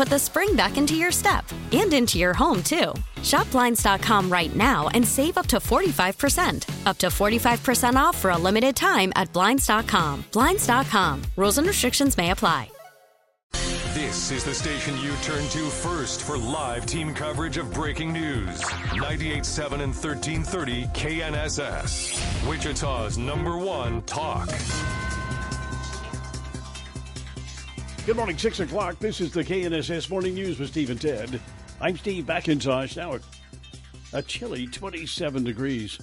put the spring back into your step and into your home, too. Shop Blinds.com right now and save up to 45%. Up to 45% off for a limited time at Blinds.com. Blinds.com. Rules and restrictions may apply. This is the station you turn to first for live team coverage of breaking news. 98.7 and 1330 KNSS. Wichita's number one talk. Good morning, 6 o'clock. This is the KNSS Morning News with Steve and Ted. I'm Steve McIntosh. Now a chilly 27 degrees.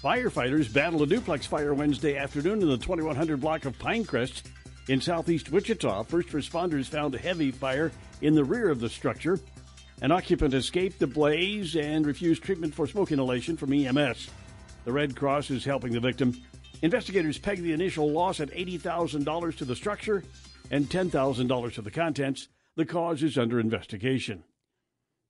Firefighters battled a duplex fire Wednesday afternoon in the 2100 block of Pinecrest in southeast Wichita. First responders found a heavy fire in the rear of the structure. An occupant escaped the blaze and refused treatment for smoke inhalation from EMS. The Red Cross is helping the victim. Investigators peg the initial loss at $80,000 to the structure and $10,000 to the contents. The cause is under investigation.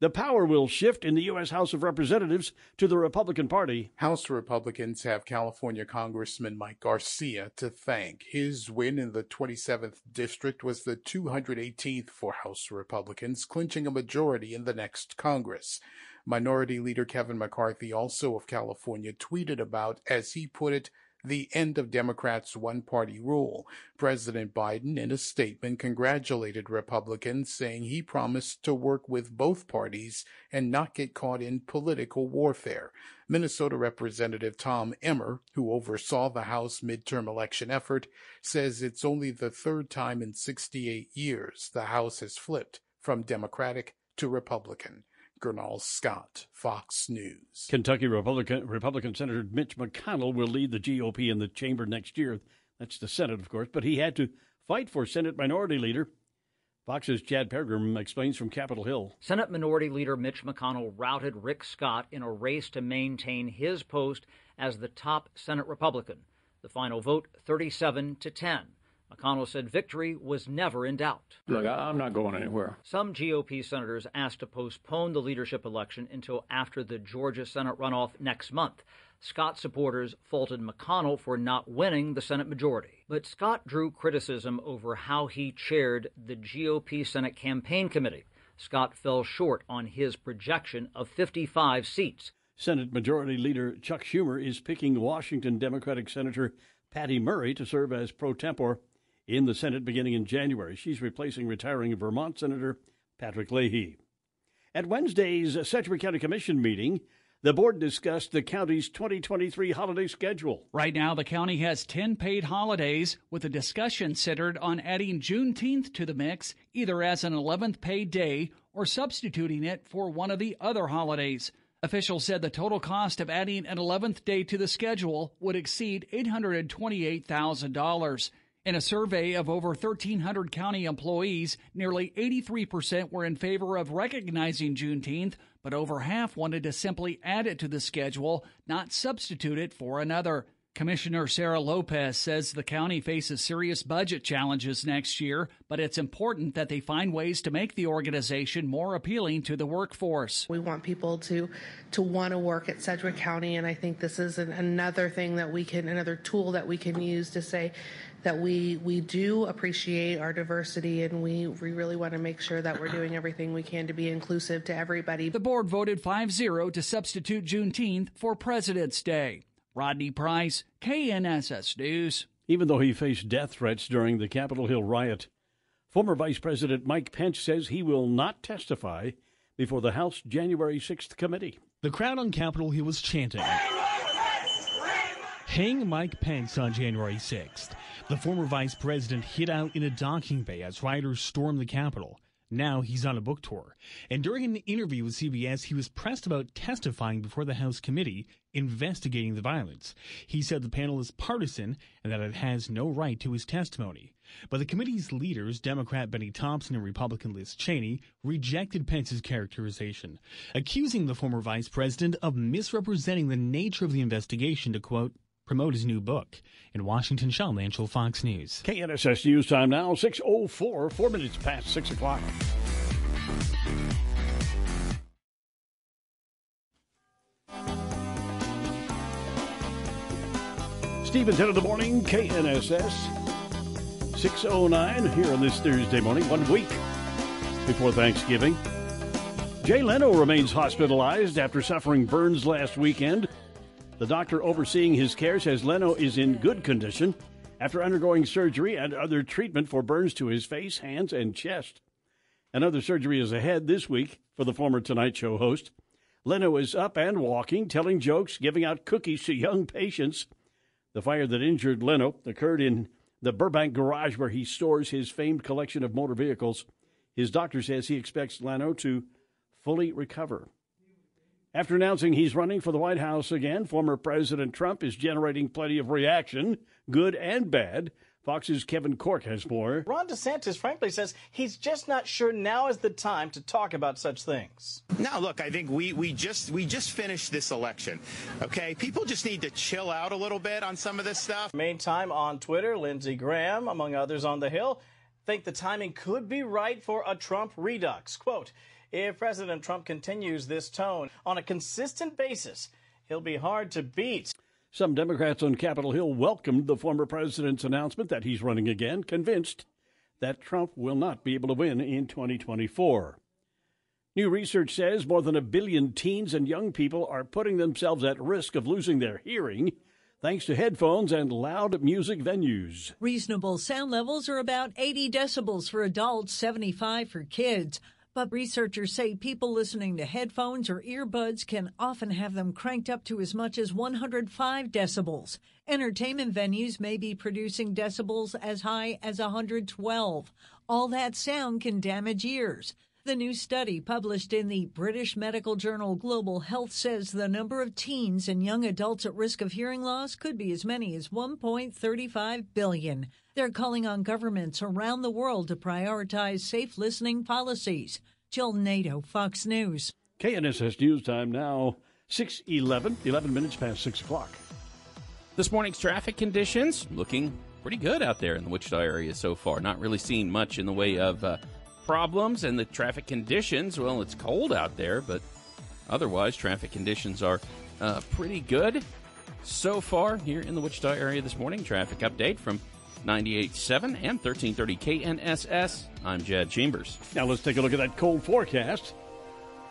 The power will shift in the U.S. House of Representatives to the Republican Party. House Republicans have California Congressman Mike Garcia to thank. His win in the 27th District was the 218th for House Republicans, clinching a majority in the next Congress. Minority Leader Kevin McCarthy, also of California, tweeted about, as he put it, the end of Democrats' one party rule. President Biden, in a statement, congratulated Republicans, saying he promised to work with both parties and not get caught in political warfare. Minnesota Representative Tom Emmer, who oversaw the House midterm election effort, says it's only the third time in 68 years the House has flipped from Democratic to Republican. Gernal Scott, Fox News. Kentucky Republican, Republican Senator Mitch McConnell will lead the GOP in the chamber next year. That's the Senate, of course, but he had to fight for Senate Minority Leader. Fox's Chad Pergram explains from Capitol Hill. Senate Minority Leader Mitch McConnell routed Rick Scott in a race to maintain his post as the top Senate Republican. The final vote 37 to 10. McConnell said victory was never in doubt. Look, I'm not going anywhere. Some GOP senators asked to postpone the leadership election until after the Georgia Senate runoff next month. Scott supporters faulted McConnell for not winning the Senate majority. But Scott drew criticism over how he chaired the GOP Senate Campaign Committee. Scott fell short on his projection of 55 seats. Senate Majority Leader Chuck Schumer is picking Washington Democratic Senator Patty Murray to serve as pro tempore in the Senate beginning in January. She's replacing retiring Vermont Senator Patrick Leahy. At Wednesday's Sedgwick County Commission meeting, the board discussed the county's 2023 holiday schedule. Right now, the county has 10 paid holidays, with a discussion centered on adding Juneteenth to the mix, either as an 11th paid day or substituting it for one of the other holidays. Officials said the total cost of adding an 11th day to the schedule would exceed $828,000. In a survey of over 1,300 county employees, nearly 83% were in favor of recognizing Juneteenth, but over half wanted to simply add it to the schedule, not substitute it for another. Commissioner Sarah Lopez says the county faces serious budget challenges next year, but it's important that they find ways to make the organization more appealing to the workforce. We want people to to want to work at Sedgwick County, and I think this is an, another thing that we can, another tool that we can use to say that we we do appreciate our diversity and we, we really want to make sure that we're doing everything we can to be inclusive to everybody. The board voted 5-0 to substitute Juneteenth for President's Day. Rodney Price, KNSS News. Even though he faced death threats during the Capitol Hill riot, former Vice President Mike Pence says he will not testify before the House January 6th committee. The crowd on Capitol Hill was chanting. Hang Mike Pence on January 6th. The former vice president hid out in a docking bay as rioters stormed the Capitol. Now he's on a book tour. And during an interview with CBS, he was pressed about testifying before the House committee investigating the violence. He said the panel is partisan and that it has no right to his testimony. But the committee's leaders, Democrat Benny Thompson and Republican Liz Cheney, rejected Pence's characterization, accusing the former vice president of misrepresenting the nature of the investigation to, quote, promote his new book. In Washington, Sean Langille, Fox News. KNSS News Time now, 6.04, four minutes past 6 o'clock. Steve and Ted in the morning, KNSS. 6.09 here on this Thursday morning, one week before Thanksgiving. Jay Leno remains hospitalized after suffering burns last weekend. The doctor overseeing his care says Leno is in good condition after undergoing surgery and other treatment for burns to his face, hands, and chest. Another surgery is ahead this week for the former Tonight Show host. Leno is up and walking, telling jokes, giving out cookies to young patients. The fire that injured Leno occurred in the Burbank garage where he stores his famed collection of motor vehicles. His doctor says he expects Leno to fully recover. After announcing he's running for the White House again, former President Trump is generating plenty of reaction, good and bad. Fox's Kevin Corke has more. Ron DeSantis frankly says he's just not sure now is the time to talk about such things. Now, look, I think we, we just we just finished this election. Okay, people just need to chill out a little bit on some of this stuff. Meantime, on Twitter, Lindsey Graham, among others on the Hill, think the timing could be right for a Trump redux. Quote, if President Trump continues this tone on a consistent basis, he'll be hard to beat. Some Democrats on Capitol Hill welcomed the former president's announcement that he's running again, convinced that Trump will not be able to win in 2024. New research says more than a billion teens and young people are putting themselves at risk of losing their hearing thanks to headphones and loud music venues. Reasonable sound levels are about 80 decibels for adults, 75 for kids. But researchers say people listening to headphones or earbuds can often have them cranked up to as much as 105 decibels. Entertainment venues may be producing decibels as high as 112. All that sound can damage ears. The new study published in the British medical journal Global Health says the number of teens and young adults at risk of hearing loss could be as many as 1.35 billion. They're calling on governments around the world to prioritize safe listening policies. Jill Nato, Fox News. KNSS News Time now, 6.11, 11 minutes past 6 o'clock. This morning's traffic conditions looking pretty good out there in the Wichita area so far. Not really seeing much in the way of uh, problems and the traffic conditions. Well, it's cold out there, but otherwise, traffic conditions are uh, pretty good so far here in the Wichita area this morning. Traffic update from 98.7 and 1330 KNSS. I'm Jed Chambers. Now let's take a look at that cold forecast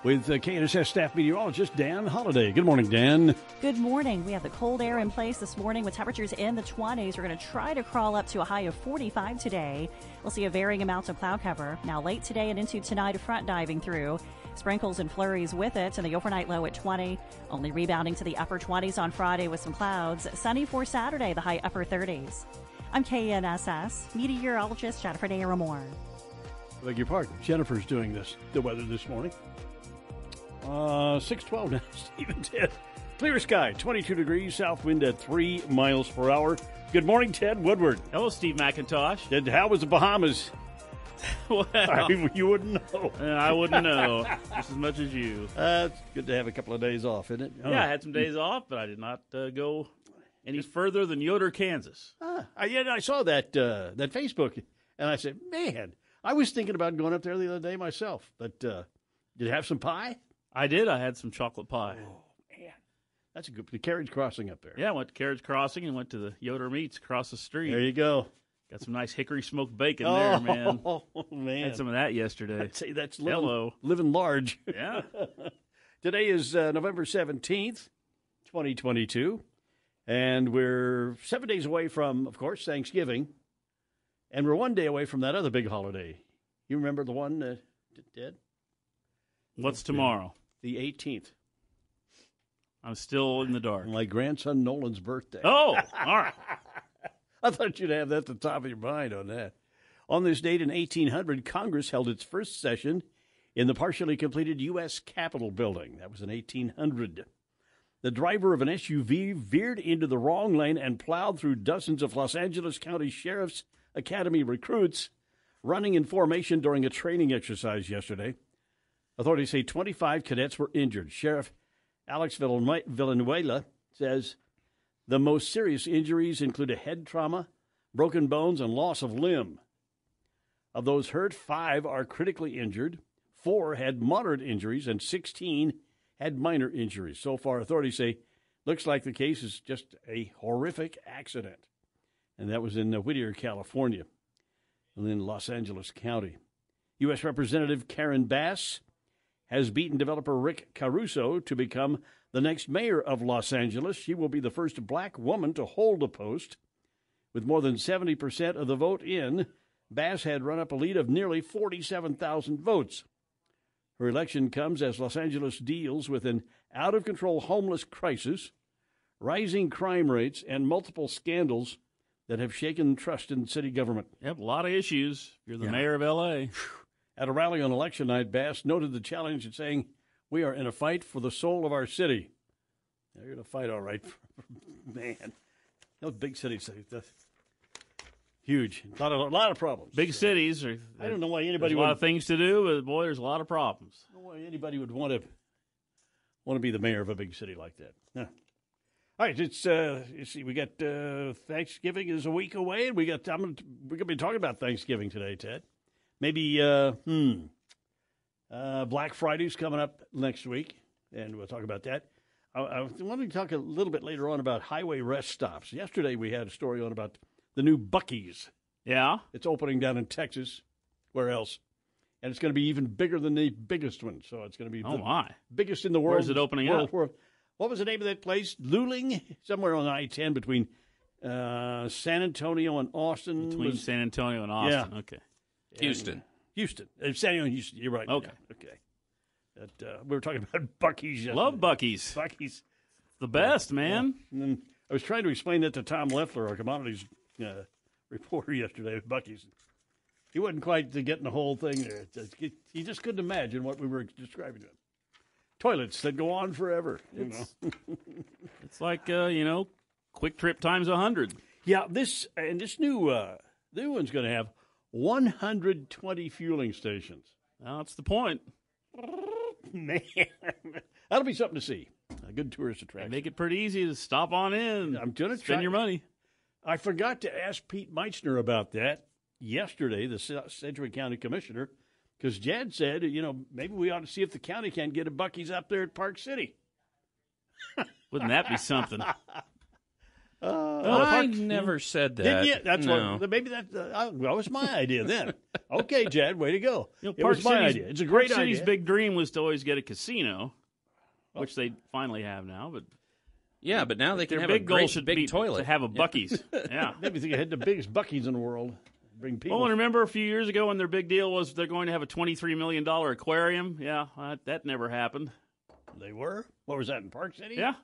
with uh, KNSS staff meteorologist Dan Holliday. Good morning, Dan. Good morning. We have the cold air in place this morning with temperatures in the 20s. We're going to try to crawl up to a high of 45 today. We'll see a varying amount of cloud cover. Now, late today and into tonight, a front diving through. Sprinkles and flurries with it, and the overnight low at 20. Only rebounding to the upper 20s on Friday with some clouds. Sunny for Saturday, the high upper 30s. I'm KNSS meteorologist Jennifer Daramore. I beg your pardon. Jennifer's doing this, the weather this morning. Uh, 612 now, Steve and Ted. Clear sky, 22 degrees, south wind at 3 miles per hour. Good morning, Ted Woodward. Hello, Steve McIntosh. Ted, how was the Bahamas? well, I, you wouldn't know. I wouldn't know just as much as you. Uh, it's good to have a couple of days off, isn't it? Oh. Yeah, I had some days off, but I did not uh, go any further than Yoder, Kansas. Ah, I, yeah, I saw that uh, that Facebook, and I said, man, I was thinking about going up there the other day myself. But uh, did you have some pie? I did. I had some chocolate pie. Oh man, that's a good. The carriage crossing up there. Yeah, I went to carriage crossing and went to the Yoder Meats across the street. There you go. Got some nice hickory smoked bacon there, man. Oh, man. Had some of that yesterday. I'd say that's living, Hello. living large. Yeah. Today is uh, November 17th, 2022. And we're seven days away from, of course, Thanksgiving. And we're one day away from that other big holiday. You remember the one that did? What's tomorrow? The 18th. I'm still in the dark. My grandson Nolan's birthday. Oh, all right. I thought you'd have that at the top of your mind on that. On this date in 1800, Congress held its first session in the partially completed U.S. Capitol building. That was in 1800. The driver of an SUV veered into the wrong lane and plowed through dozens of Los Angeles County Sheriff's Academy recruits running in formation during a training exercise yesterday. Authorities say 25 cadets were injured. Sheriff Alex Villanueva says the most serious injuries include a head trauma, broken bones, and loss of limb. Of those hurt, five are critically injured, four had moderate injuries, and 16 had minor injuries. So far, authorities say looks like the case is just a horrific accident. And that was in uh, Whittier, California, and in Los Angeles County. U.S. Representative Karen Bass has beaten developer Rick Caruso to become the next mayor of Los Angeles. She will be the first black woman to hold a post. With more than 70% of the vote in, Bass had run up a lead of nearly 47,000 votes. Her election comes as Los Angeles deals with an out of control homeless crisis, rising crime rates, and multiple scandals that have shaken trust in city government. Yep, a lot of issues. You're the Yeah. mayor of L.A. At a rally on election night, Bass noted the challenge and saying, We are in a fight for the soul of our city. They're in a fight, all right. Man, those big cities, that's huge. A lot of, a lot of problems. Big cities are. I don't know why anybody There's a lot would- of things to do, but boy, there's a lot of problems. I don't know why anybody would want to want to be the mayor of a big city like that. No. All right, it's uh, you see, we got uh, Thanksgiving is a week away, and we got I'm gonna, we're gonna be talking about Thanksgiving today, Ted. Maybe uh, hmm, uh, Black Friday's coming up next week, and we'll talk about that. I, I wanted to talk a little bit later on about highway rest stops. Yesterday we had a story on about the new Buc-ee's. Yeah, it's opening down in Texas. Where else? And it's going to be even bigger than the biggest one. So it's going to be Oh, the my. biggest in the world. Where's it opening world, up? world. What was the name of that place? Luling, somewhere on I ten between uh, San Antonio and Austin. Between Was- San Antonio and Austin. Yeah. Okay. Houston. Houston, Uh, San Antonio, Houston. You're right. Okay. Yeah, okay. That, uh, we were talking about Buc-ee's. Yesterday. Love Buc-ee's. Buc-ee's. The best, man. And I was trying to explain that to Tom Leffler, our commodities uh, reporter yesterday Buc-ee's. He wasn't quite getting the whole thing there. He just couldn't imagine what we were describing to him. Toilets that go on forever. You know. It's like uh, you know, QuikTrip times a hundred. yeah, this and this new uh, new one's going to have 120 fueling stations. That's the point. Man, that'll be something to see. A good tourist attraction. Make it pretty easy to stop on in. I'm going to spend your money. I forgot to ask Pete Meitzner about that yesterday, the Sedgwick County Commissioner, because Jad said, you know, maybe we ought to see if the county can get a Buc-ee's up there at Park City. Wouldn't that be something? Uh, I never said that. Didn't you? That's no. what. Maybe that. Uh, that was my idea then. okay, Jad, way to go. You know, it Park was my idea. It's a great Park City's idea. big dream was to always get a casino, which they finally have now. But Yeah, but now they can their have big a goal great should big be toilet. to have a Yeah. Buc-ee's. yeah. Maybe they had the biggest Buc-ee's in the world. Bring people. Oh, and remember a few years ago when their big deal was they're going to have a twenty-three million dollar aquarium? Yeah, that, that never happened. they were. What was that in Park City? Yeah,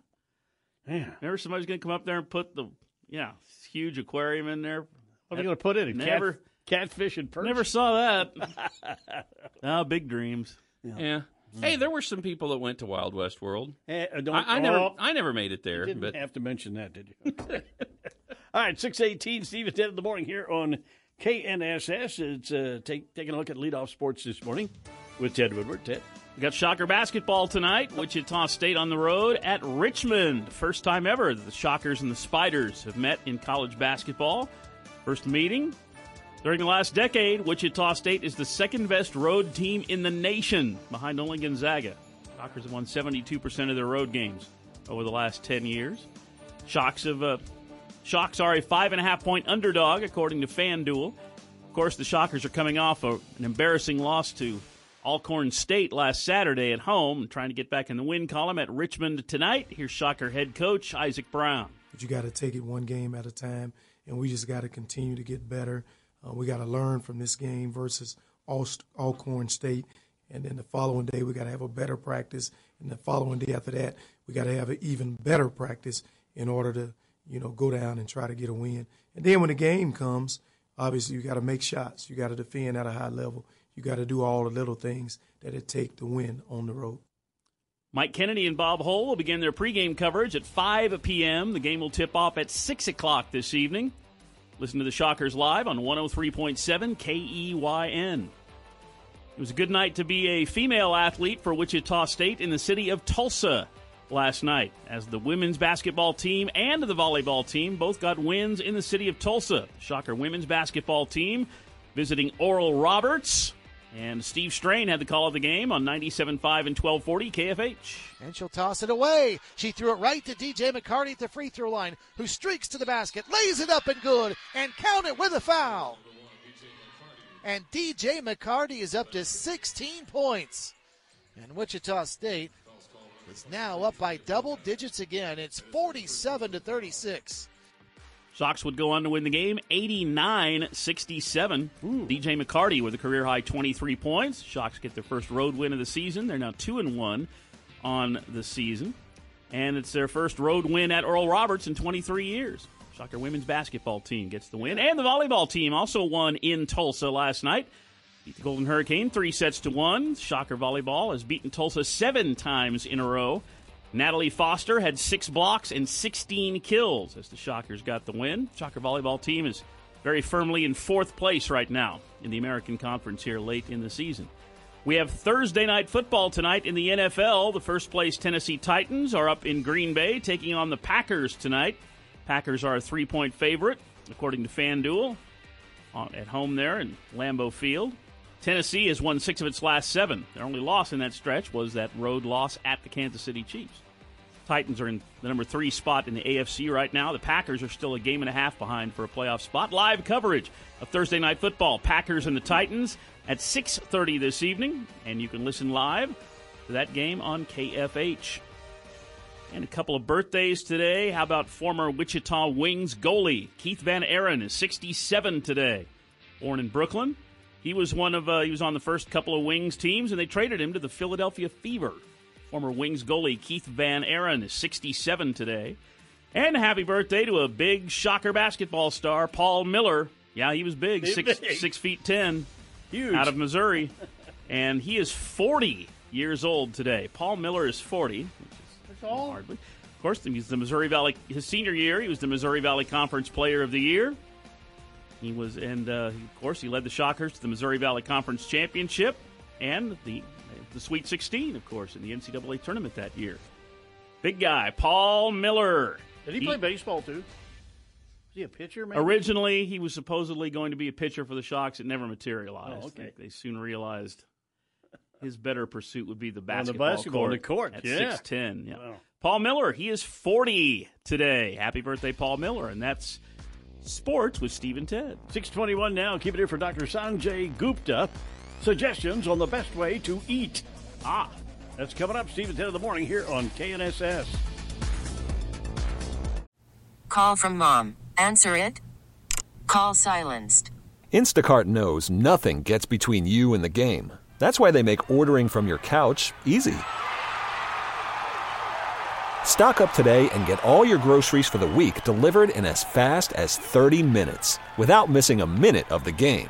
Yeah. remember somebody's going to come up there and put the yeah huge aquarium in there. What are you going to put in it? Never, Cat, catfish and perch. never saw that. oh, big dreams. Yeah. Hey, there were some people that went to Wild West World. Eh, uh, don't- I, I never, oh. I never made it there. Didn't but have to mention that, did you? All right, six eighteen. Steve is dead in the morning here on KNSS. It's uh, take, taking a look at leadoff sports this morning with Ted Woodward. Ted, We got Shocker basketball tonight. Wichita State on the road at Richmond. First time ever the Shockers and the Spiders have met in college basketball. First meeting. During the last decade, Wichita State is the second best road team in the nation, behind only Gonzaga. Shockers have won 72% of their road games over the last 10 years. Shocks have uh, Shocks are a five and a half point underdog, according to FanDuel. Of course, the Shockers are coming off an embarrassing loss to Alcorn State last Saturday at home, trying to get back in the win column at Richmond tonight. Here's Shocker head coach Isaac Brown. But you got to take it one game at a time, and we just got to continue to get better. Uh, we got to learn from this game versus Alcorn State, and then the following day we got to have a better practice, and the following day after that we got to have an even better practice in order to you know go down and try to get a win. And then when the game comes obviously you got to make shots. You got to defend at a high level. You got to do all the little things that it take to win on the road. Mike Kennedy and Bob Hull will begin their pregame coverage at 5 p.m. The game will tip off at 6 o'clock this evening. Listen to the Shockers live on 103.7 KEYN. It was a good night to be a female athlete for Wichita State in the city of Tulsa last night as the women's basketball team and the volleyball team both got wins in the city of Tulsa. Shocker women's basketball team visiting Oral Roberts. And Steve Strain had the call of the game on 97.5 and 1240 KFH. And she'll toss it away. She threw it right to DJ McCarty at the free throw line, who streaks to the basket, lays it up and good, and count it with a foul. And DJ McCarty is up to 16 points. And Wichita State is now up by double digits again. It's 47 to 36. Shocks would go on to win the game 89 67. DJ McCarty with a career high 23 points. Shocks get their first road win of the season. They're now 2 and 1 on the season. And it's their first road win at Oral Roberts in 23 years. Shocker women's basketball team gets the win. And the volleyball team also won in Tulsa last night. Beat the Golden Hurricane three sets to one. Shocker Volleyball has beaten Tulsa seven times in a row. Natalie Foster had six blocks and 16 kills as the Shockers got the win. Shocker Volleyball team is very firmly in fourth place right now in the American Conference here late in the season. We have Thursday night football tonight in the NFL. The first place Tennessee Titans are up in Green Bay taking on the Packers tonight. Packers are a three point favorite, according to FanDuel, uh, at home there in Lambeau Field. Tennessee has won six of its last seven. Their only loss in that stretch was that road loss at the Kansas City Chiefs. Titans are in the number three spot in the AFC right now. The Packers are still a game and a half behind for a playoff spot. Live coverage of Thursday Night Football, Packers and the Titans at 6:30 this evening, and you can listen live to that game on KFH. And a couple of birthdays today. How about former Wichita Wings goalie Keith Van Eron is 67 today. Born in Brooklyn, he was one of uh, he was on the first couple of Wings teams, and they traded him to the Philadelphia Fever. Former Wings goalie Keith Van Eron is 67 today. And happy birthday to a big shocker basketball star, Paul Miller. Yeah, he was big, six big. six feet ten, Huge. out of Missouri, and he is 40 years old today. Paul Miller is 40, which is hardly. Of course, he's the Missouri Valley. His senior year, he was the Missouri Valley Conference Player of the Year. He was, and uh, of course, he led the Shockers to the Missouri Valley Conference Championship and the the Sweet 16, of course, in the NCAA tournament that year. Big guy, Paul Miller. Did he, play baseball too? Was he a pitcher? Maybe? Originally, he was supposedly going to be a pitcher for the Shocks. It never materialized. Oh, okay. They, they soon realized his better pursuit would be the On the basketball, basketball, court the court, at yeah. 6'10". Yeah. Wow. Paul Miller, he is 40 today. Happy birthday, Paul Miller. And that's sports with Steve and Ted. 621 now. Keep it here for Dr. Sanjay Gupta. Suggestions on the best way to eat. Ah, that's coming up, Steve, at 10 in the morning here on KNSS. Call from mom. Answer it. Call silenced. Instacart knows nothing gets between you and the game. That's why they make ordering from your couch easy. Stock up today and get all your groceries for the week delivered in as fast as 30 minutes without missing a minute of the game.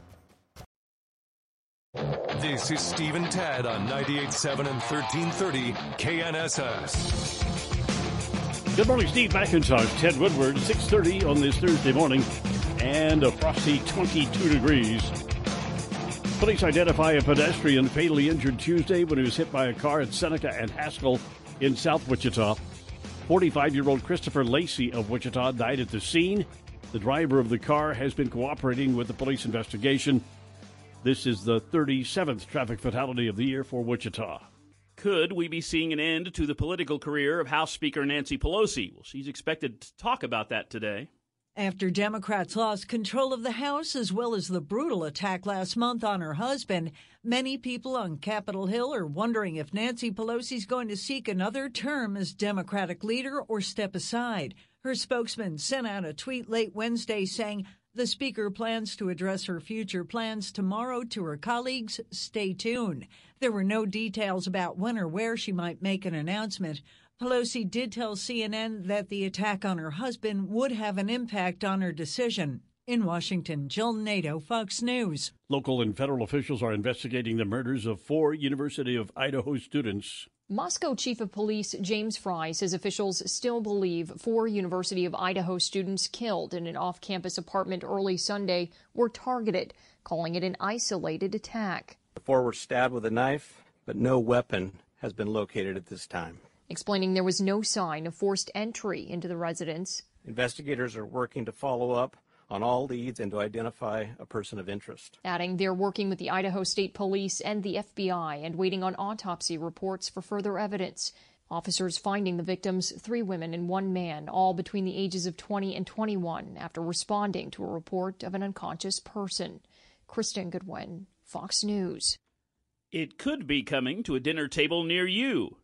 This is Steve and Ted on 98.7 and 1330 KNSS. Good morning, Steve McIntosh, Ted Woodward, 6.30 on this Thursday morning, and a frosty 22 degrees. Police identify a pedestrian fatally injured Tuesday when he was hit by a car at Seneca and Haskell in South Wichita. 45-year-old Christopher Lacey of Wichita died at the scene. The driver of the car has been cooperating with the police investigation. This is the 37th traffic fatality of the year for Wichita. Could we be seeing an end to the political career of House Speaker Nancy Pelosi? Well, she's expected to talk about that today. After Democrats lost control of the House as well as the brutal attack last month on her husband, many people on Capitol Hill are wondering if Nancy Pelosi's going to seek another term as Democratic leader or step aside. Her spokesman sent out a tweet late Wednesday saying the Speaker plans to address her future plans tomorrow to her colleagues. Stay tuned. There were no details about when or where she might make an announcement. Pelosi did tell CNN that the attack on her husband would have an impact on her decision. In Washington, Jill Nato, Fox News. Local and federal officials are investigating the murders of four University of Idaho students. Moscow Chief of Police James Fry says officials still believe four University of Idaho students killed in an off campus apartment early Sunday were targeted, calling it an isolated attack. The four were stabbed with a knife, but no weapon has been located at this time. Explaining there was no sign of forced entry into the residence. Investigators are working to follow up on all leads and to identify a person of interest. Adding they're working with the Idaho State Police and the FBI and waiting on autopsy reports for further evidence. Officers finding the victims, three women and one man, all between the ages of 20 and 21, after responding to a report of an unconscious person. Kristen Goodwin, Fox News. It could be coming to a dinner table near you.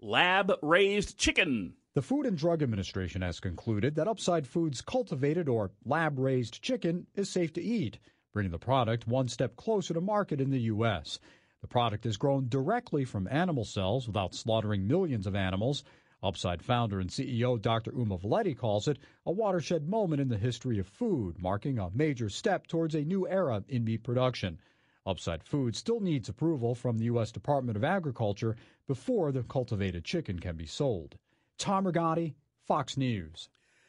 Lab raised chicken. The Food and Drug Administration has concluded that Upside Foods cultivated or lab raised chicken is safe to eat, bringing the product one step closer to market in the U.S. The product is grown directly from animal cells without slaughtering millions of animals. Upside founder and CEO Dr. Uma Valeti calls it a watershed moment in the history of food, marking a major step towards a new era in meat production. Upside Foods still needs approval from the U.S. Department of Agriculture before the cultivated chicken can be sold. Tom Rigotti, Fox News.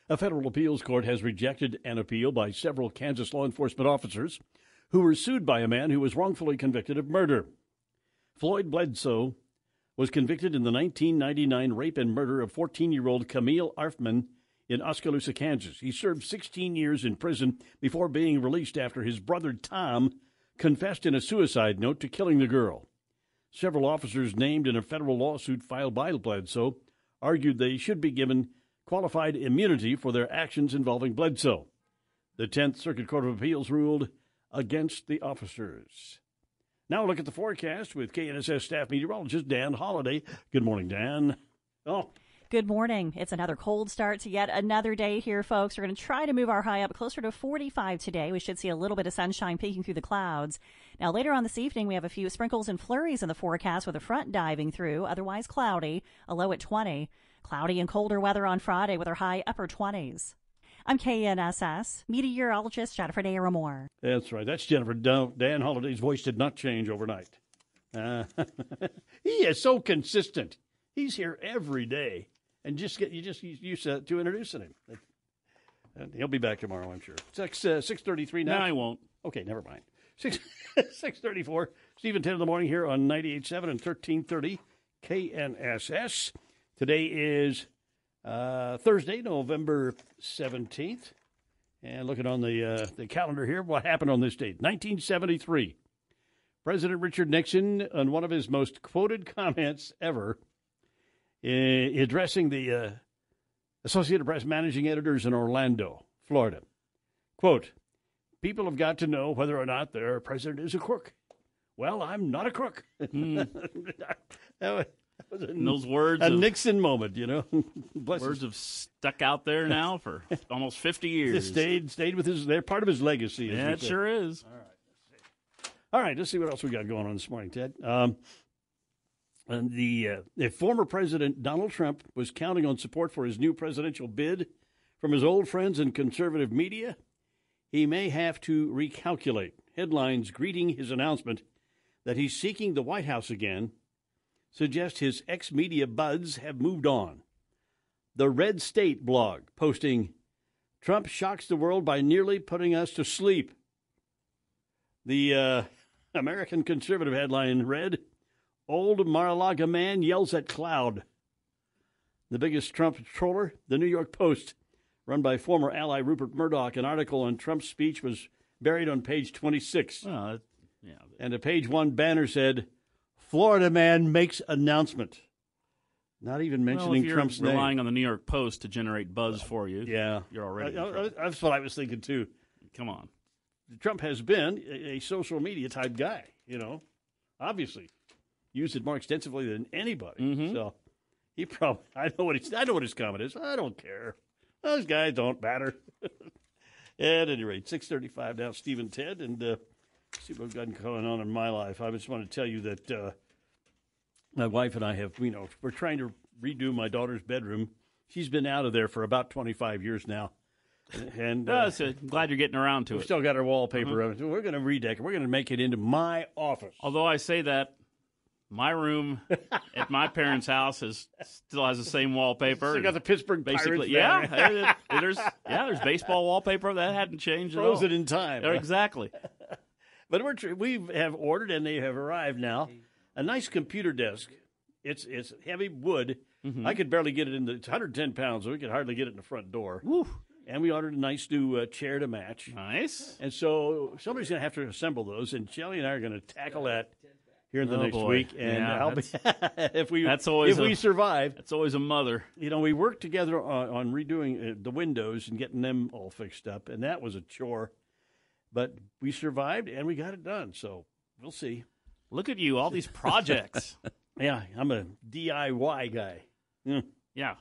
A federal appeals court has rejected an appeal by several Kansas law enforcement officers who were sued by a man who was wrongfully convicted of murder. Floyd Bledsoe was convicted in the 1999 rape and murder of 14 year old Camille Arfman in Oskaloosa, Kansas. He served 16 years in prison before being released after his brother Tom confessed in a suicide note to killing the girl. Several officers named in a federal lawsuit filed by Bledsoe argued they should be given qualified immunity for their actions involving Bledsoe. The 10th Circuit Court of Appeals ruled against the officers. Now look at the forecast with KNSS staff meteorologist Dan Holliday. Good morning, Dan. Oh, Good morning. It's another cold start to yet another day here, folks. We're going to try to move our high up closer to 45 today. We should see a little bit of sunshine peeking through the clouds. Now, later on this evening, we have a few sprinkles and flurries in the forecast with a front diving through, otherwise cloudy, a low at 20. Cloudy and colder weather on Friday with our high upper 20s. I'm KNSS meteorologist Jennifer Moore. That's right. That's Jennifer. Dan Holliday's voice did not change overnight. Uh, he is so consistent. He's here every day, and just get you just used to, to introducing him. And he'll be back tomorrow, I'm sure. Six uh, six thirty three now. No, I won't. Okay, never mind. Six six thirty four. Steve and Ted in the morning here on 98.7 and thirteen thirty KNSS. Today is uh, Thursday, November 17th. And looking on the, uh, the calendar here, what happened on this date? 1973. President Richard Nixon, on one of his most quoted comments ever, addressing the uh, Associated Press managing editors in Orlando, Florida. Quote, People have got to know whether or not their president is a crook. Well, I'm not a crook. Mm. those words a of, Nixon moment, you know. words have stuck out there now for almost fifty years. stayed stayed with his. They're part of his legacy. Yeah, it sure is. All right, let's see. All right, let's see what else we got going on this morning, Ted. Um, and the, uh, former president Donald Trump was counting on support for his new presidential bid from his old friends in conservative media. He may have to recalculate. Headlines greeting his announcement that he's seeking the White House again suggest his ex media buds have moved on. The Red State blog posting Trump shocks the world by nearly putting us to sleep. The uh, American conservative headline read Old Mar a Lago man yells at cloud. The biggest Trump troller, the New York Post, run by former ally Rupert Murdoch, an article on Trump's speech was buried on page 26. yeah. And a page one banner said, Florida man makes announcement. Not even mentioning well, Trump's relying name. on the New York Post to generate buzz for you. Yeah, you're already. I, I, that's what I was thinking too. Come on, Trump has been a, a social media type guy. You know, obviously used it more extensively than anybody. Mm-hmm. So he probably I know what he's I know what his comment is. I don't care. Those guys don't matter. At any rate, six thirty-five now. Steve and Ted and. Uh, see what I've got going on in my life. I just want to tell you that uh, my wife and I have, you know, we're trying to redo my daughter's bedroom. She's been out of there for about 25 years now. And uh, oh, so I'm glad you're getting around to we've it. still got our wallpaper. Uh-huh. We're going to redecorate. We're going to make it into my office. Although I say that, my room at my parents' house is still has the same wallpaper. Still got the Pittsburgh basically. Pirates yeah, there's yeah, there's baseball wallpaper that hadn't changed at all. Frozen in time. Exactly. But we're we have ordered and they have arrived now. A nice computer desk. It's it's heavy wood. Mm-hmm. I could barely get it in the. It's 110 pounds, so we could hardly get it in the front door. And we ordered a nice new uh, chair to match. Nice. And so somebody's going to have to assemble those, and Shelly and I are going to tackle that here in the Oh, next boy. week. And Yeah, I'll be, if we That's always if a- we survive. That's always a mother. You know, we worked together on, on redoing uh, the windows and getting them all fixed up, and that was a chore. But we survived and we got it done. So we'll see. Look at you, all these projects. yeah, I'm a DIY guy. Mm. Yeah.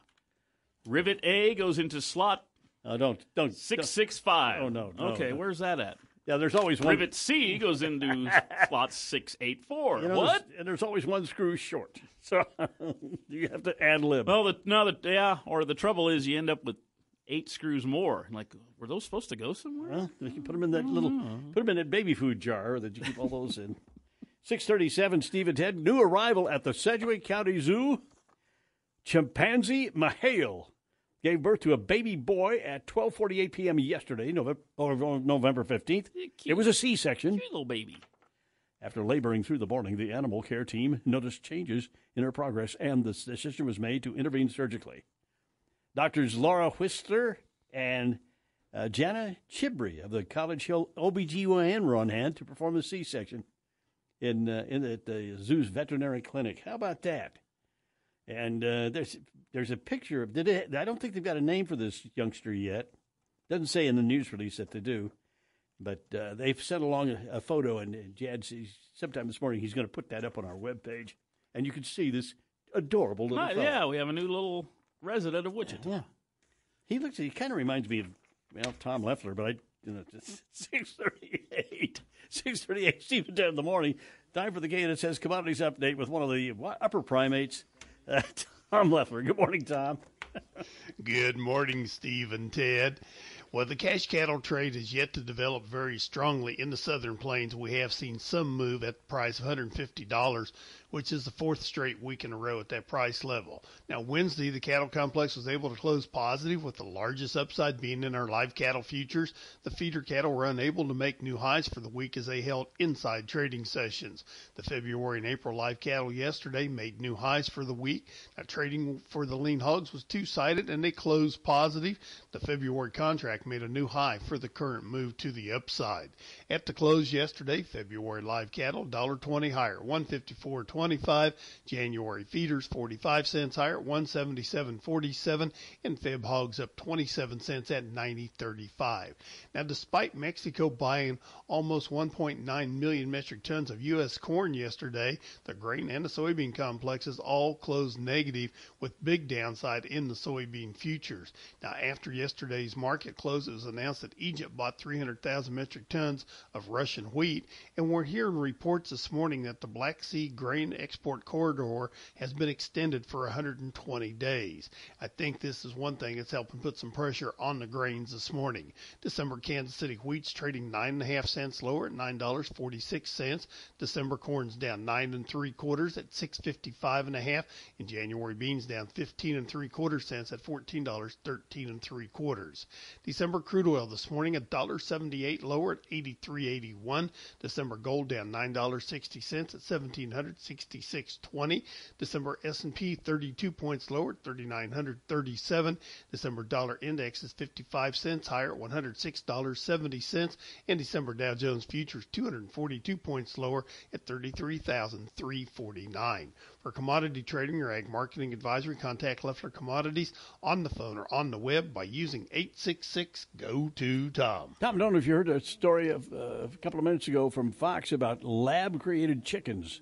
Rivet A goes into slot Oh, don't don't six six five. Oh, no, no, okay, no. where's that at? Yeah, there's always one. Rivet C goes into slot six eight four. You know, what? there's- And there's always one screw short. So you have to ad lib. Well, the, no, the, yeah, or the trouble is you end up with eight screws more. Like, were those supposed to go somewhere? Well, you can put them in that little, put them in that baby food jar that you keep all those in. Six thirty-seven. Steve and Ted. New arrival at the Sedgwick County Zoo. Chimpanzee Mahale gave birth to a baby boy at 12:48 p.m. yesterday, November, November 15th. It was a C-section. Cute little baby. After laboring through the morning, the animal care team noticed changes in her progress, and the decision was made to intervene surgically. Doctors Laura Whistler and uh, Jana Chibri of the College Hill OBGYN were on hand to perform the C-section in uh, in the, the zoo's veterinary clinic. How about that? And uh, there's there's a picture of did it, I don't think they've got a name for this youngster yet. Doesn't say in the news release that they do, but uh, they've sent along a, a photo, and Jad says sometime this morning he's going to put that up on our webpage, and you can see this adorable little Hi- yeah, we have a new little resident of Wichita. Yeah. He looks. He kind of reminds me of well Tom Leffler, but I you know six thirty eight, six thirty eight. Stephen ten in the morning. Time for the game that says commodities update with one of the upper primates, uh, Tom Leffler. Good morning, Tom. Good morning, Steve and Ted. Well, the cash cattle trade has yet to develop very strongly in the southern plains. We have seen some move at the price of $150 which is the fourth straight week in a row at that price level. Now, Wednesday, the cattle complex was able to close positive, with the largest upside being in our live cattle futures. The feeder cattle were unable to make new highs for the week as they held inside trading sessions. The February and April live cattle yesterday made new highs for the week. Now, trading for the lean hogs was two sided and they closed positive. The February contract made a new high for the current move to the upside. At the close yesterday, February live cattle $1.20 higher, 154.20. 25. January feeders 45 cents higher, at 177.47, and Feb hogs up 27 cents at 90.35. Now, despite Mexico buying almost 1.9 million metric tons of U.S. corn yesterday, the grain and the soybean complexes all closed negative with big downside in the soybean futures. Now, after yesterday's market close, it was announced that Egypt bought 300,000 metric tons of Russian wheat, and we're hearing reports this morning that the Black Sea grain grain export corridor has been extended for 120 days. I think this is one thing that's helping put some pressure on the grains this morning. December Kansas City wheat's trading nine and a half cents lower at nine dollars forty six cents. December corn's down nine and three quarters at six fifty five and a half. And January beans down fifteen and three quarter cents at fourteen dollars thirteen and three quarters. December crude oil this morning a dollar seventy eight lower at eighty three eighty one. December gold down nine dollars sixty cents at seventeen hundred 66.20. December S&P 32 points lower, 3937. December dollar index is 55 cents higher, $106.70. And December Dow Jones futures 242 points lower at 33,349. For commodity trading or ag marketing advisory, contact Leffler Commodities on the phone or on the web by using 866 go to Tom. Tom, don't know if you heard a story of uh, a couple of minutes ago from Fox about lab created chickens.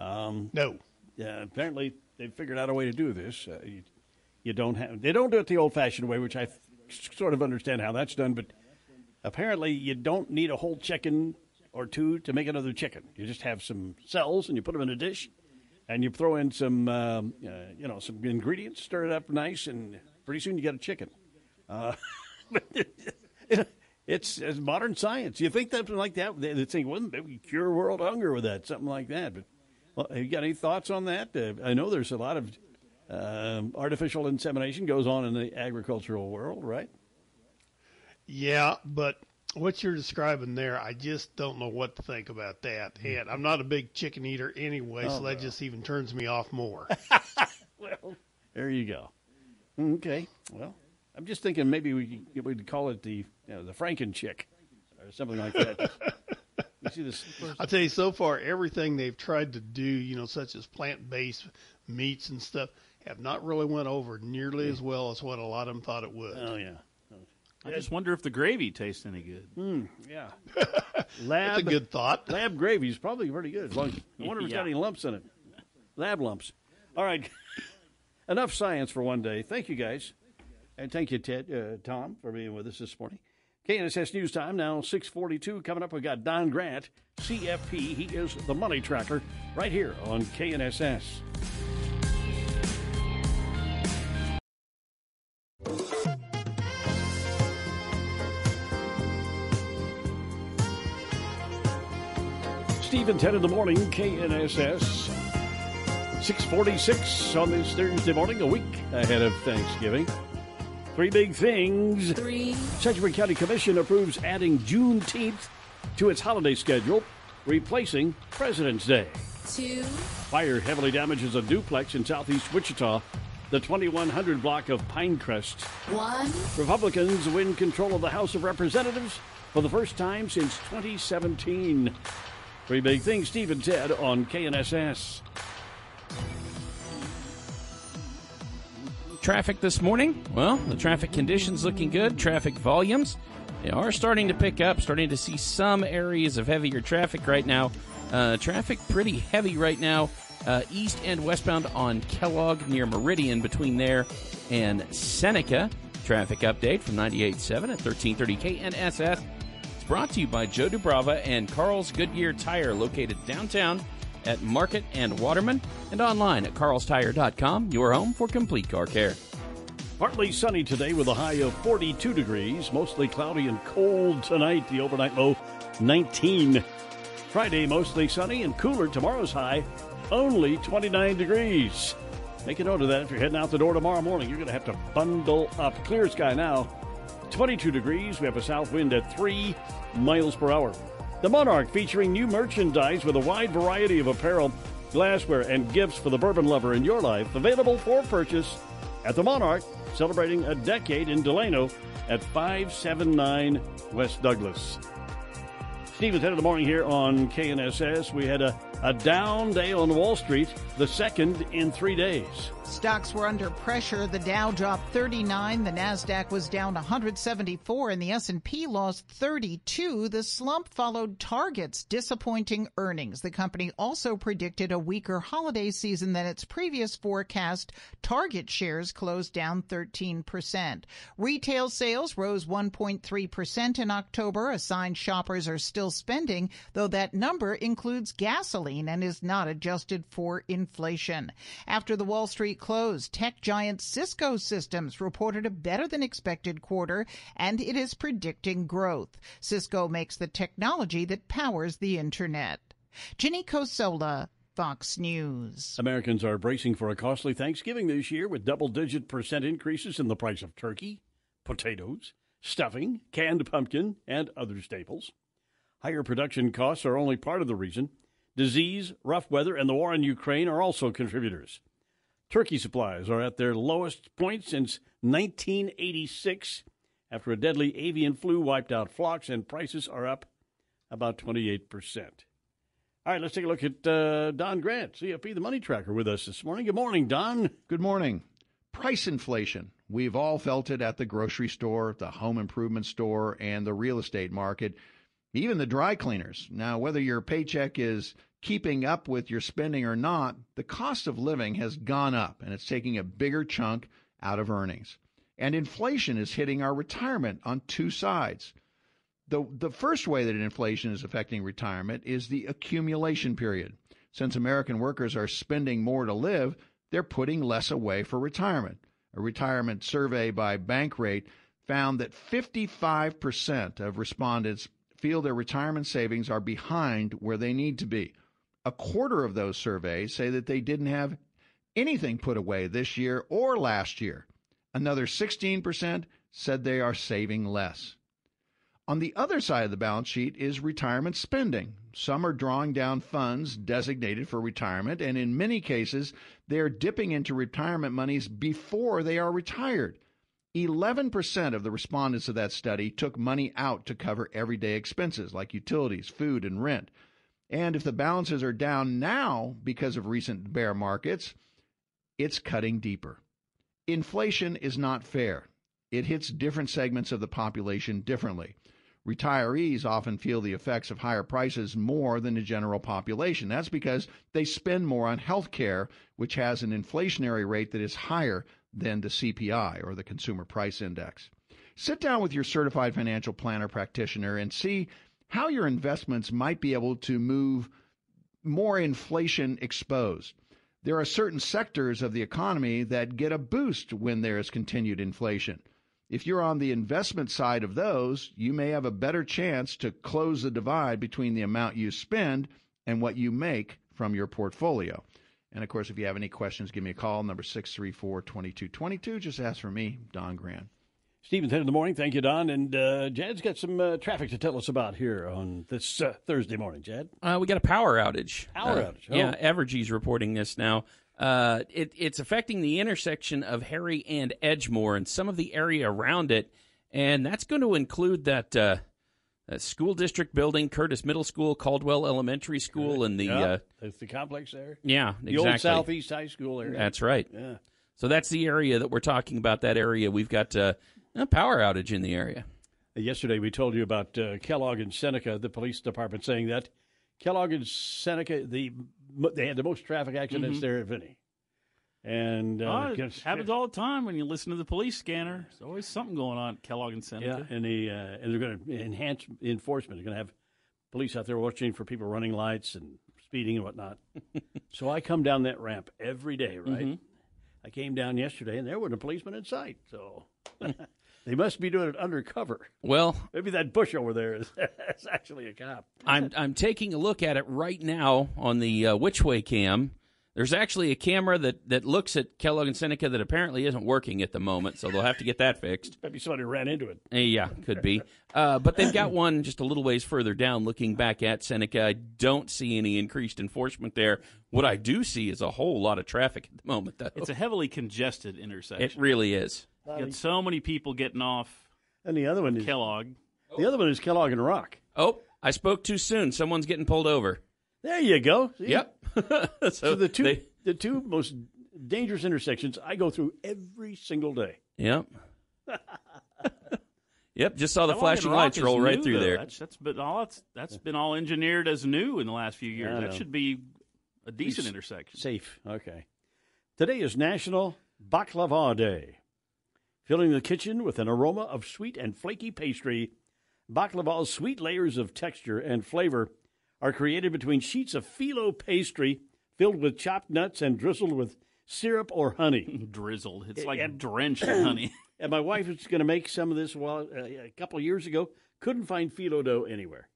Um, no. Yeah, apparently they've figured out a way to do this. Uh, you, you, don't have they don't do it the old-fashioned way, which I f- sort of understand how that's done. But apparently, you don't need a whole chicken or two to make another chicken. You just have some cells and you put them in a dish, and you throw in some um, uh, you know some ingredients, stir it up nice, and pretty soon you got a chicken. Uh, it's, it's modern science. You think something like that? They think, wouldn't we cure world hunger with that? Something like that, but well, have you got any thoughts on that? Uh, I know there's a lot of um, artificial insemination goes on in the agricultural world, right? Yeah, but what you're describing there, I just don't know what to think about that. Hmm. And I'm not a big chicken eater anyway, oh, so that just even turns me off more. well, there you go. Okay. Well, I'm just thinking maybe we we'd call it the you know, the Franken chick or something like that. You see this? I'll tell you, so far, everything they've tried to do, you know, such as plant-based meats and stuff, have not really went over nearly yeah. as well as what a lot of them thought it would. Oh yeah. I just wonder if the gravy tastes any good. Mm, yeah. lab, That's a good thought. Lab gravy is probably pretty good. I wonder if it's yeah. got any lumps in it. Lab lumps. All right. Enough science for one day. Thank you, guys. And thank you, Ted, uh, Tom, for being with us this morning. KNSS News Time now 642. Coming up, we've got Don Grant, CFP. He is the money tracker right here on KNSS. Steve and Ted in the morning, KNSS. 646 on this Thursday morning, a week ahead of Thanksgiving. Three big things. Three. Sedgwick County Commission approves adding Juneteenth to its holiday schedule, replacing President's Day. Two. Fire heavily damages a duplex in southeast Wichita, the 2100 block of Pinecrest. One. Republicans win control of the House of Representatives for the first time since 2017. Three big things, Steve and Ted on KNSS. Traffic this morning? Well, the traffic conditions looking good. Traffic volumes they are starting to pick up. Starting to see some areas of heavier traffic right now. Uh, traffic pretty heavy right now. Uh, east and westbound on Kellogg near Meridian between there and Seneca. Traffic update from 98.7 at 1330 KNSS. It's brought to you by Joe Dubrava and Carl's Goodyear Tire, located downtown at Market and Waterman, and online at carlstire.com, your home for complete car care. Partly sunny today with a high of 42 degrees. Mostly cloudy and cold tonight. The overnight low 19. Friday, mostly sunny and cooler. Tomorrow's high, only 29 degrees. Make a note of that if you're heading out the door tomorrow morning. You're going to have to bundle up. Clear sky now, 22 degrees. We have a south wind at 3 miles per hour. The Monarch featuring new merchandise with a wide variety of apparel, glassware, and gifts for the bourbon lover in your life. Available for purchase at the Monarch, celebrating a decade in Delano at 579 West Douglas. Steve and Ted of the morning here on KNSS. We had a, a down day on Wall Street, the second in three days. Stocks were under pressure. The Dow dropped 39, the Nasdaq was down 174 and the S&P lost 32. The slump followed Target's disappointing earnings. The company also predicted a weaker holiday season than its previous forecast. Target shares closed down 13%. Retail sales rose 1.3% in October, a sign shoppers are still spending, though that number includes gasoline and is not adjusted for inflation. After the Wall Street closed, tech giant Cisco Systems reported a better than expected quarter and it is predicting growth. Cisco makes the technology that powers the internet. Ginny Cosola, Fox News. Americans are bracing for a costly Thanksgiving this year with double digit percent increases in the price of turkey, potatoes, stuffing, canned pumpkin, and other staples. Higher production costs are only part of the reason. Disease, rough weather, and the war in Ukraine are also contributors. Turkey supplies are at their lowest point since 1986 after a deadly avian flu wiped out flocks, and prices are up about 28%. All right, let's take a look at uh, Don Grant, CFP, the money tracker, with us this morning. Good morning, Don. Good morning. Price inflation. We've all felt it at the grocery store, the home improvement store, and the real estate market, even the dry cleaners. Now, whether your paycheck is keeping up with your spending or not, the cost of living has gone up and it's taking a bigger chunk out of earnings. And inflation is hitting our retirement on two sides. The, the first way that inflation is affecting retirement is the accumulation period. Since American workers are spending more to live, they're putting less away for retirement. A retirement survey by Bankrate found that 55% of respondents feel their retirement savings are behind where they need to be. A quarter of those surveys say that they didn't have anything put away this year or last year. Another 16% said they are saving less. On the other side of the balance sheet is retirement spending. Some are drawing down funds designated for retirement, and in many cases, they are dipping into retirement monies before they are retired. 11% of the respondents of that study took money out to cover everyday expenses like utilities, food, and rent. And if the balances are down now because of recent bear markets, it's cutting deeper. Inflation is not fair. It hits different segments of the population differently. Retirees often feel the effects of higher prices more than the general population. That's because they spend more on health care, which has an inflationary rate that is higher than the CPI or the Consumer Price Index. Sit down with your certified financial planner practitioner and see how your investments might be able to move more inflation exposed. There are certain sectors of the economy that get a boost when there is continued inflation. If you're on the investment side of those, you may have a better chance to close the divide between the amount you spend and what you make from your portfolio. And of course, if you have any questions, give me a call, number 634 2222. Just ask for me, Don Grant. Steve and Ted of the morning. Thank you, Don. And uh, Jad's got some uh, traffic to tell us about here on this uh, Thursday morning. Jad, uh, we got a power outage. Power Uh, outage. Oh. Yeah, Evergy's reporting this now. Uh, it, it's affecting the intersection of Harry and Edgemoor and some of the area around it, and that's going to include that. Uh, that school district building, Curtis Middle School, Caldwell Elementary School, and the yeah, uh, there's the complex there. yeah, exactly. the exactly. old Southeast High School area. That's right. Yeah. So that's the area that we're talking about. That area we've got uh, a power outage in the area. Yesterday, we told you about uh, Kellogg and Seneca, the police department saying that Kellogg and Seneca, the they had the most traffic accidents Mhm. there, if any. And uh, Oh, it gets- happens all the time when you listen to the police scanner. There's always something going on at Kellogg and Seneca. yeah, and the uh, and they're going to enhance enforcement. They're going to have police out there watching for people running lights and speeding and whatnot. so I come down that ramp every day, right? Mhm. I came down yesterday and there wasn't a policeman in sight. So they must be doing it undercover. Well, maybe that bush over there is, is actually a cop. I'm I'm taking a look at it right now on the uh, WICHway cam. There's actually a camera that, that looks at Kellogg and Seneca that apparently isn't working at the moment, so they'll have to get that fixed. Maybe somebody ran into it. Eh, yeah, could be. Uh, but they've got one just a little ways further down looking back at Seneca. I don't see any increased enforcement there. What I do see is a whole lot of traffic at the moment, though. It's a heavily congested intersection. It really is. You got so many people getting off. And the other one is Kellogg. The other one is Kellogg and Rock. Oh, I spoke too soon. Someone's getting pulled over. There you go. See? Yep. so, So the two they- the two most dangerous intersections I go through every single day. Yep. yep. Just saw the Kellogg flashing and Rock lights is roll right new, through though. there. That's, that's been all. That's, that's been all engineered as new in the last few years. I That know. should be a decent It's intersection. Safe. Okay. Today is National Baklava Day. Filling the kitchen with an aroma of sweet and flaky pastry, baklava's sweet layers of texture and flavor are created between sheets of phyllo pastry filled with chopped nuts and drizzled with syrup or honey. Drizzled. It's like And- drenched in honey. and my wife was going to make some of this while, uh, a couple of years ago. Couldn't find phyllo dough anywhere.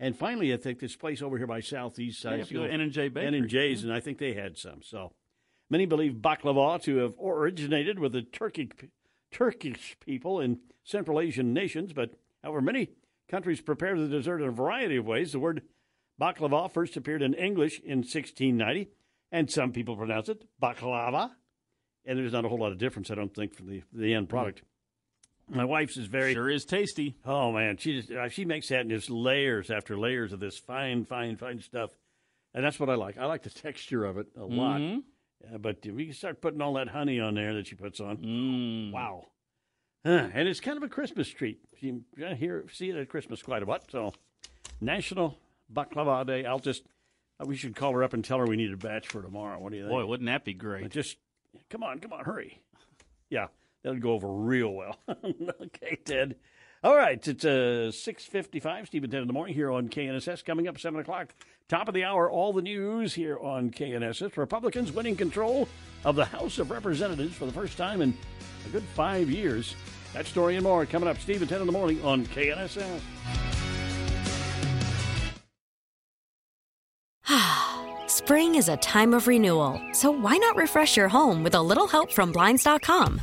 And finally, I think this place over here by Southeast Yeah, side, if you go N&J Bakery. N and J's, and I think they had some. So many believe baklava to have originated with the Turkic, Turkish people in Central Asian nations, but however, many countries prepare the dessert in a variety of ways. The word baklava first appeared in English in 1690, and some people pronounce it baklava. And there's not a whole lot of difference, I don't think, from the, the end product. My wife's is very sure is tasty. Oh man, she just uh, she makes that in just layers after layers of this fine, fine, fine stuff, and that's what I like. I like the texture of it a lot. Uh, but if we can start putting all that honey on there that she puts on, Mm. wow! Huh, and it's kind of a Christmas treat. You hear see it at Christmas quite a bit. So, National Baklava Day. I'll just uh, we should call her up and tell her we need a batch for tomorrow. What do you think? Boy, wouldn't that be great? But just come on, come on, hurry. Yeah, that'll go over real well. okay, Ted. All right, it's uh, 6.55, Steve and Ted in the morning here on KNSS. Coming up 7 o'clock, top of the hour, all the news here on KNSS. Republicans winning control of the House of Representatives for the first time in a good five years. That story and more coming up, and Ted in the morning on KNSS. Spring is a time of renewal, so why not refresh your home with a little help from Blinds.com?